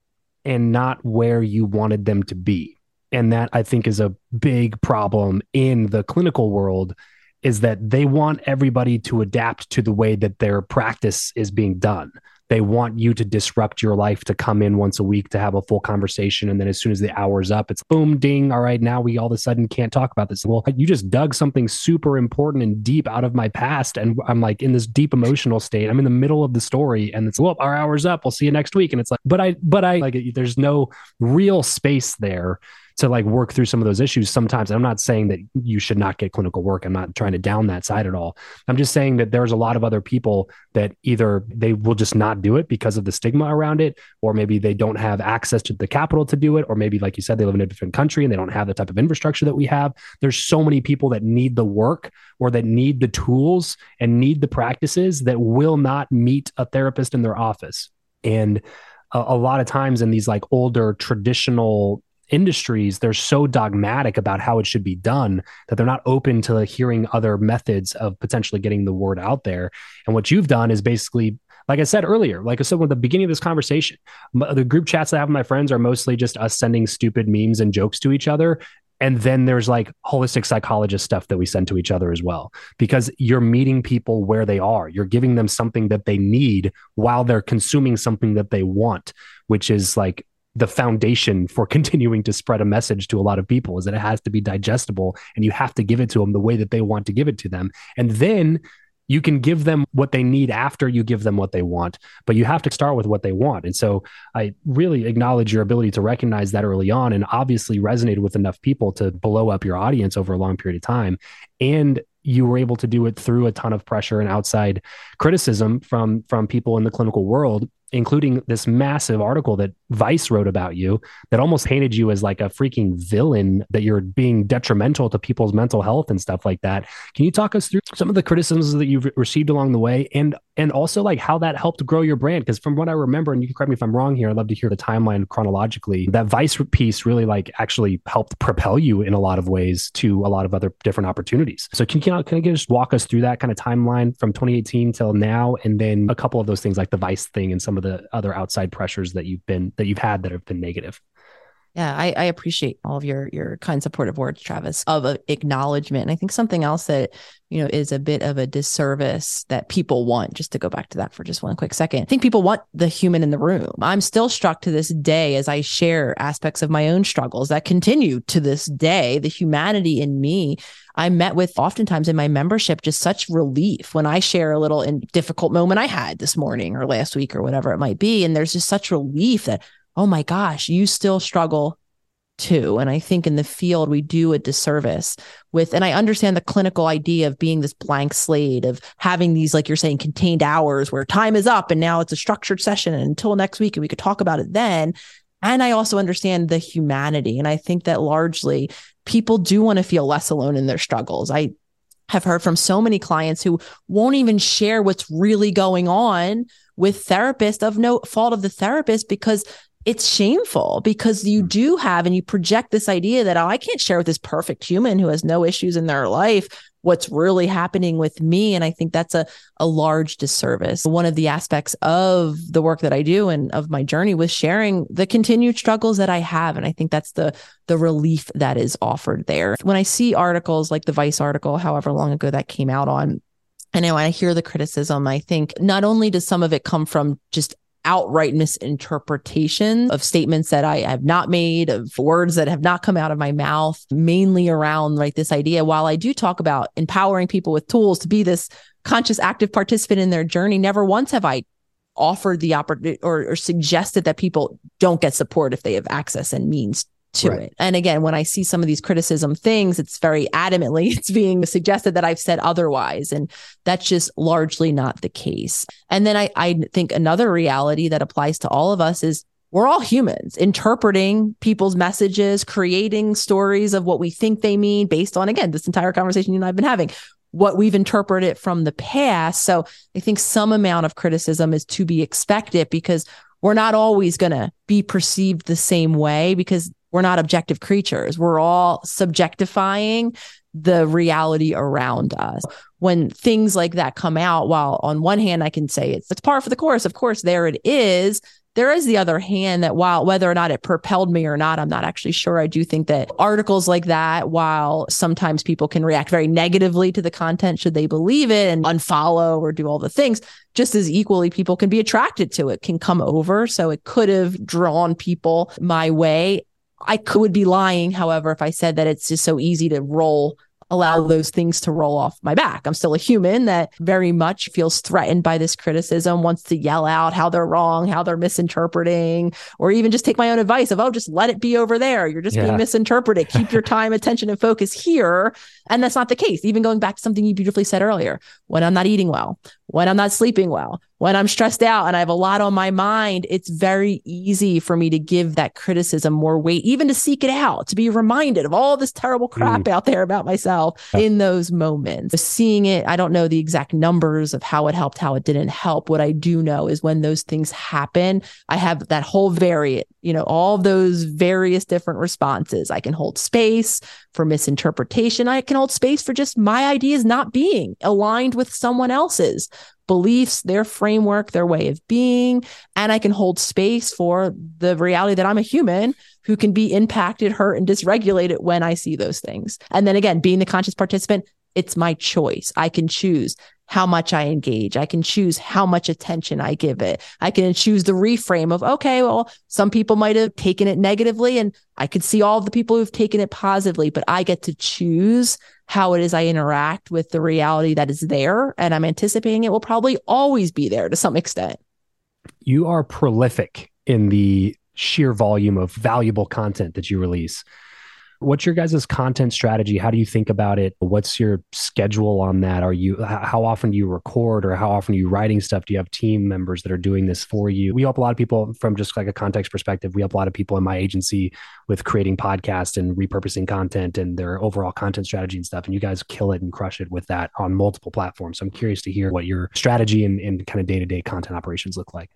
and not where you wanted them to be. And that I think is a big problem in the clinical world is that they want everybody to adapt to the way that their practice is being done. They want you to disrupt your life to come in once a week to have a full conversation. And then as soon as the hour's up, it's boom, ding. All right, now we all of a sudden can't talk about this. Well, you just dug something super important and deep out of my past. And I'm like in this deep emotional state. I'm in the middle of the story and it's, well, our hour's up. We'll see you next week. And it's like, but I, but I, like, there's no real space there to like work through some of those issues sometimes. I'm not saying that you should not get clinical work. I'm not trying to down that side at all. I'm just saying that there's a lot of other people that either they will just not do it because of the stigma around it or maybe they don't have access to the capital to do it or maybe like you said they live in a different country and they don't have the type of infrastructure that we have. There's so many people that need the work or that need the tools and need the practices that will not meet a therapist in their office. And a, a lot of times in these like older traditional industries they're so dogmatic about how it should be done that they're not open to hearing other methods of potentially getting the word out there and what you've done is basically like I said earlier, like I said at the beginning of this conversation, the group chats I have with my friends are mostly just us sending stupid memes and jokes to each other. And then there's like holistic psychologist stuff that we send to each other as well, because you're meeting people where they are. You're giving them something that they need while they're consuming something that they want, which is like the foundation for [LAUGHS] continuing to spread a message to a lot of people is that it has to be digestible and you have to give it to them the way that they want to give it to them. And then you can give them what they need after you give them what they want, but you have to start with what they want. And so I really acknowledge your ability to recognize that early on and obviously resonated with enough people to blow up your audience over a long period of time. And you were able to do it through a ton of pressure and outside criticism from from people in the clinical world including this massive article that Vice wrote about you that almost painted you as like a freaking villain, that you're being detrimental to people's mental health and stuff like that. Can you talk us through some of the criticisms that you've received along the way and and also like how that helped grow your brand? Because from what I remember, and you can correct me if I'm wrong here, I'd love to hear the timeline chronologically. That Vice piece really like actually helped propel you in a lot of ways to a lot of other different opportunities. So can you can you just walk us through that kind of timeline from 2018 till now, and then a couple of those things like the Vice thing and some of the other outside pressures that you've been that you've had that have been negative? Yeah, I, I, appreciate all of your your kind supportive words, Travis, of a acknowledgement. And I think something else that you know is a bit of a disservice that people want. Just to go back to that for just one quick second, I think people want the human in the room. I'm still struck to this day as I share aspects of my own struggles that continue to this day. The humanity in me. I met with oftentimes in my membership just such relief when I share a little in difficult moment I had this morning or last week or whatever it might be. And there's just such relief that oh my gosh, you still struggle too. And I think in the field, we do a disservice with, and I understand the clinical idea of being this blank slate, of having these, like you're saying, contained hours where time is up and now it's a structured session and until next week and we could talk about it then. And I also understand the humanity. And I think that largely people do want to feel less alone in their struggles. I have heard from so many clients who won't even share what's really going on with therapists of no fault of the therapist because it's shameful because you hmm. do have and you project this idea that oh, I can't share with this perfect human who has no issues in their life what's really happening with me and I think that's a a large disservice. One of the aspects of the work that I do and of my journey was sharing the continued struggles that I have and I think that's the the relief that is offered there. When I see articles like the Vice article however long ago that came out on I know I hear the criticism. I think not only does some of it come from just outright misinterpretation of statements that I have not made, of words that have not come out of my mouth, mainly around like this idea. While I do talk about empowering people with tools to be this conscious, active participant in their journey, never once have I offered the opportunity or, or suggested that people don't get support if they have access and means to right. it. And again, when I see some of these criticism things, it's very adamantly [LAUGHS] it's being suggested that I've said otherwise. And that's just largely not the case. And then I, I think another reality that applies to all of us is we're all humans interpreting people's messages, creating stories of what we think they mean based on, again, this entire conversation you and I've been having what we've interpreted from the past. So I think some amount of criticism is to be expected because we're not always going to be perceived the same way because we're not objective creatures. We're all subjectifying the reality around us. When things like that come out, while on one hand I can say it's it's par for the course, of course, there it is. There is the other hand that while whether or not it propelled me or not, I'm not actually sure. I do think that articles like that, while sometimes people can react very negatively to the content should they believe it and unfollow or do all the things, just as equally people can be attracted to it, can come over. So it could have drawn people my way I could be lying, however, if I said that it's just so easy to roll allow those things to roll off my back. I'm still a human that very much feels threatened by this criticism, wants to yell out how they're wrong, how they're misinterpreting, or even just take my own advice of, oh, just let it be over there. You're just yeah. being misinterpreted. Keep your [LAUGHS] time, attention, and focus here. And that's not the case. Even going back to something you beautifully said earlier, when I'm not eating well, when I'm not sleeping well, when I'm stressed out and I have a lot on my mind, it's very easy for me to give that criticism more weight, even to seek it out, to be reminded of all this terrible crap mm. out there about myself yeah. in those moments. Seeing it, I don't know the exact numbers of how it helped, how it didn't help. What I do know is when those things happen, I have that whole variant, you know, all those various different responses. I can hold space for misinterpretation. I can hold space for just my ideas not being aligned with someone else's beliefs, their framework, their way of being. And I can hold space for the reality that I'm a human who can be impacted, hurt, and dysregulated when I see those things. And then again, being the conscious participant, it's my choice. I can choose how much I engage. I can choose how much attention I give it. I can choose the reframe of, okay, well, some people might have taken it negatively and I could see all the people who've taken it positively, but I get to choose how it is I interact with the reality that is there. And I'm anticipating it will probably always be there to some extent. You are prolific in the sheer volume of valuable content that you release. What's your guys' content strategy? How do you think about it? What's your schedule on that? Are you how often do you record or how often are you writing stuff? Do you have team members that are doing this for you? We help a lot of people from just like a context perspective. We help a lot of people in my agency with creating podcasts and repurposing content and their overall content strategy and stuff. And you guys kill it and crush it with that on multiple platforms. So I'm curious to hear what your strategy and, and kind of day-to-day content operations look like.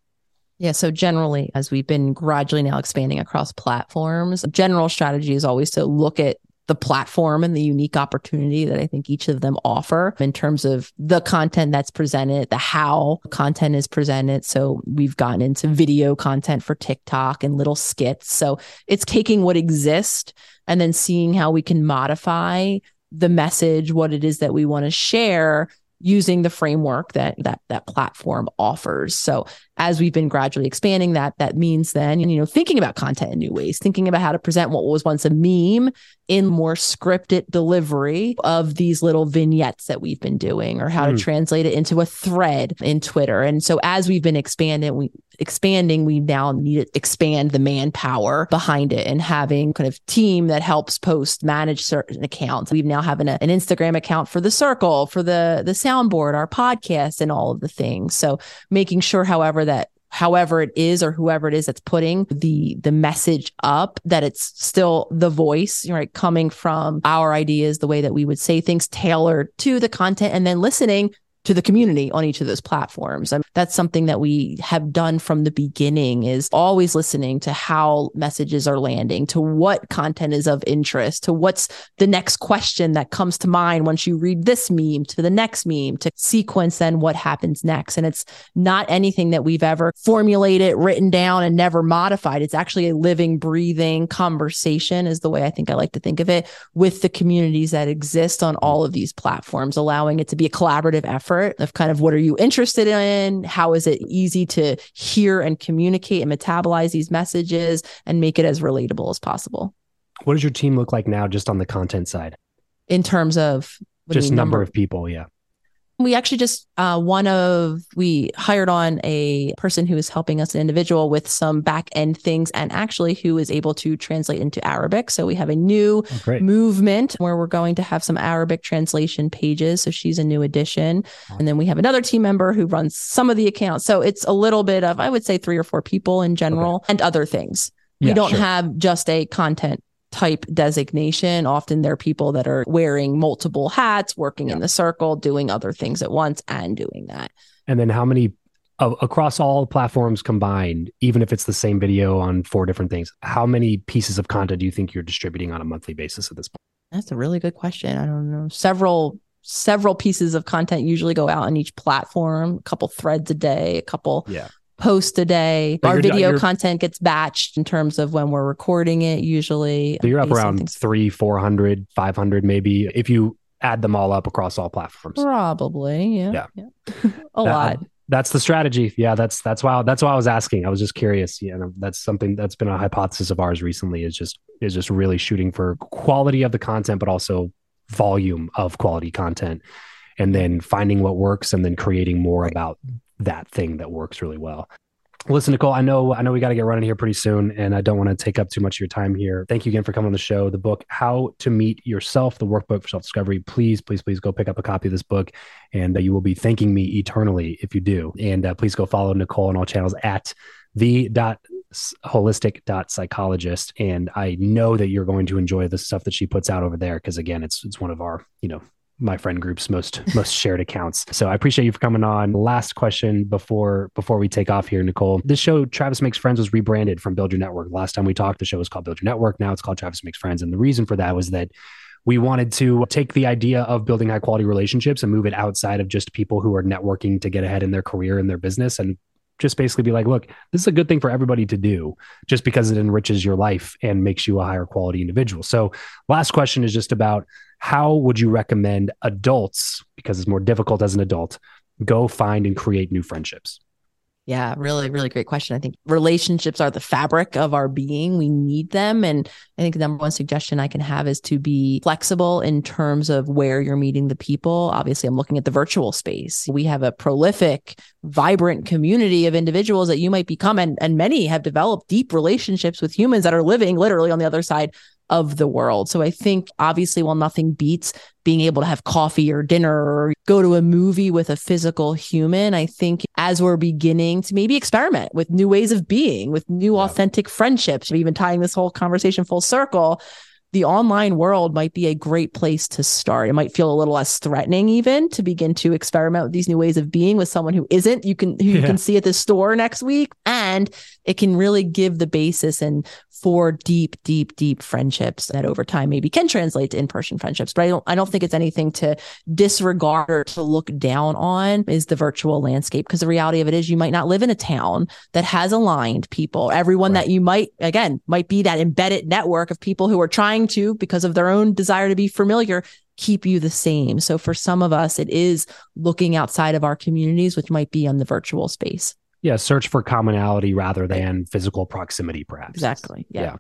Yeah. So generally, as we've been gradually now expanding across platforms, general strategy is always to look at the platform and the unique opportunity that I think each of them offer in terms of the content that's presented, the how content is presented. So we've gotten into video content for TikTok and little skits. So it's taking what exists and then seeing how we can modify the message, what it is that we want to share using the framework that that that platform offers. So as we've been gradually expanding that, that means then, you know, thinking about content in new ways, thinking about how to present what was once a meme in more scripted delivery of these little vignettes that we've been doing or how mm. to hmm. translate it into a thread in Twitter. And so as we've been expanding, we expanding, we now need to expand the manpower behind it and having kind of team that helps post manage certain accounts. We've now have an, an Instagram account for the circle, for the the soundboard, our podcast, and all of the things. So making sure, however, that however it is or whoever it is that's putting the the message up that it's still the voice right coming from our ideas the way that we would say things tailored to the content and then listening to the community on each of those platforms. And that's something that we have done from the beginning is always listening to how messages are landing, to what content is of interest, to what's the next question that comes to mind once you read this meme to the next meme to sequence then what happens next. And it's not anything that we've ever formulated, written down and never modified. It's actually a living, breathing conversation is the way I think I like to think of it with the communities that exist on all of these platforms, allowing it to be a collaborative effort effort of kind of what are you interested in? How is it easy to hear and communicate and metabolize these messages and make it as relatable as possible? What does your team look like now just on the content side? In terms of just number, number of people, yeah. We actually just uh, one of we hired on a person who is helping us, an individual with some back end things, and actually who is able to translate into Arabic. So we have a new oh, movement where we're going to have some Arabic translation pages. So she's a new addition, and then we have another team member who runs some of the accounts. So it's a little bit of I would say three or four people in general, okay. and other things. Yeah, we don't sure. have just a content type designation. Often they're people that are wearing multiple hats, working yeah. in the circle, doing other things at once, and doing that. And then how many uh, across all platforms combined, even if it's the same video on four different things, how many pieces of content do you think you're distributing on a monthly basis at this point? That's a really good question. I don't know. Several several pieces of content usually go out on each platform, a couple threads a day, a couple yeah post a day. But Our video content gets batched in terms of when we're recording it usually. So you're up around three, 400, 500 maybe if you add them all up across all platforms. Probably. Yeah. Yeah. yeah. [LAUGHS] a that, lot. Um, that's the strategy. Yeah, that's that's why that's why I was asking. I was just curious. Yeah, that's something that's been a hypothesis of ours recently. Is just is just really shooting for quality of the content, but also volume of quality content, and then finding what works, and then creating more right. about that thing that works really well. Listen, Nicole, I know I know we got to get running here pretty soon, and I don't want to take up too much of your time here. Thank you again for coming on the show. The book, How to Meet Yourself, the workbook for self discovery. Please, please, please go pick up a copy of this book, and uh, you will be thanking me eternally if you do. And uh, please go follow Nicole on all channels at the dot holistic dot psychologist and i know that you're going to enjoy the stuff that she puts out over there because again it's it's one of our you know my friend group's most most shared accounts. So I appreciate you for coming on. Last question before before we take off here, Nicole. This show, Travis Makes Friends, was rebranded from Build Your Network. Last time we talked, the show was called Build Your Network. Now it's called Travis Makes Friends. And the reason for that was that we wanted to take the idea of building high quality relationships and move it outside of just people who are networking to get ahead in their career and their business and just basically be like, look, this is a good thing for everybody to do just because it enriches your life and makes you a higher quality individual. So, last question is just about how would you recommend adults, because it's more difficult as an adult, go find and create new friendships? Yeah, really, really great question. I think relationships are the fabric of our being. We need them. And I think the number one suggestion I can have is to be flexible in terms of where you're meeting the people. Obviously, I'm looking at the virtual space. We have a prolific, vibrant community of individuals that you might become, and, and many have developed deep relationships with humans that are living literally on the other side of the world. So I think obviously, while nothing beats being able to have coffee or dinner or go to a movie with a physical human, I think as we're beginning to maybe experiment with new ways of being, with new yeah. authentic friendships, even tying this whole conversation full circle, the online world might be a great place to start. It might feel a little less threatening even to begin to experiment with these new ways of being with someone who isn't you can who yeah. you can see at the store next week and it can really give the basis and for deep deep deep friendships that over time maybe can translate to in-person friendships but I don't I don't think it's anything to disregard or to look down on is the virtual landscape because the reality of it is you might not live in a town that has aligned people everyone right. that you might again might be that embedded network of people who are trying to because of their own desire to be familiar keep you the same. So for some of us, it is looking outside of our communities, which might be on the virtual space. Yeah, search for commonality rather than physical proximity, perhaps. Exactly. Yeah. yeah.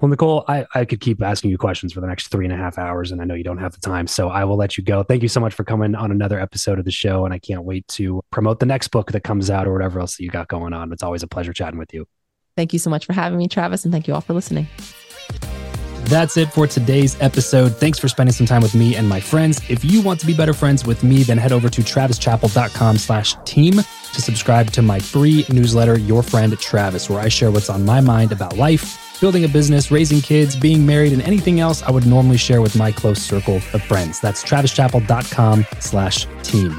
Well, Nicole, I, I could keep asking you questions for the next three and a half hours, and I know you don't have the time. So I will let you go. Thank you so much for coming on another episode of the show. And I can't wait to promote the next book that comes out or whatever else that you got going on. It's always a pleasure chatting with you. Thank you so much for having me, Travis. And thank you all for listening. That's it for today's episode. Thanks for spending some time with me and my friends. If you want to be better friends with me, then head over to travischappell.com slash team to subscribe to my free newsletter, Your Friend Travis, where I share what's on my mind about life, building a business, raising kids, being married, and anything else I would normally share with my close circle of friends. That's travischappell.com slash team.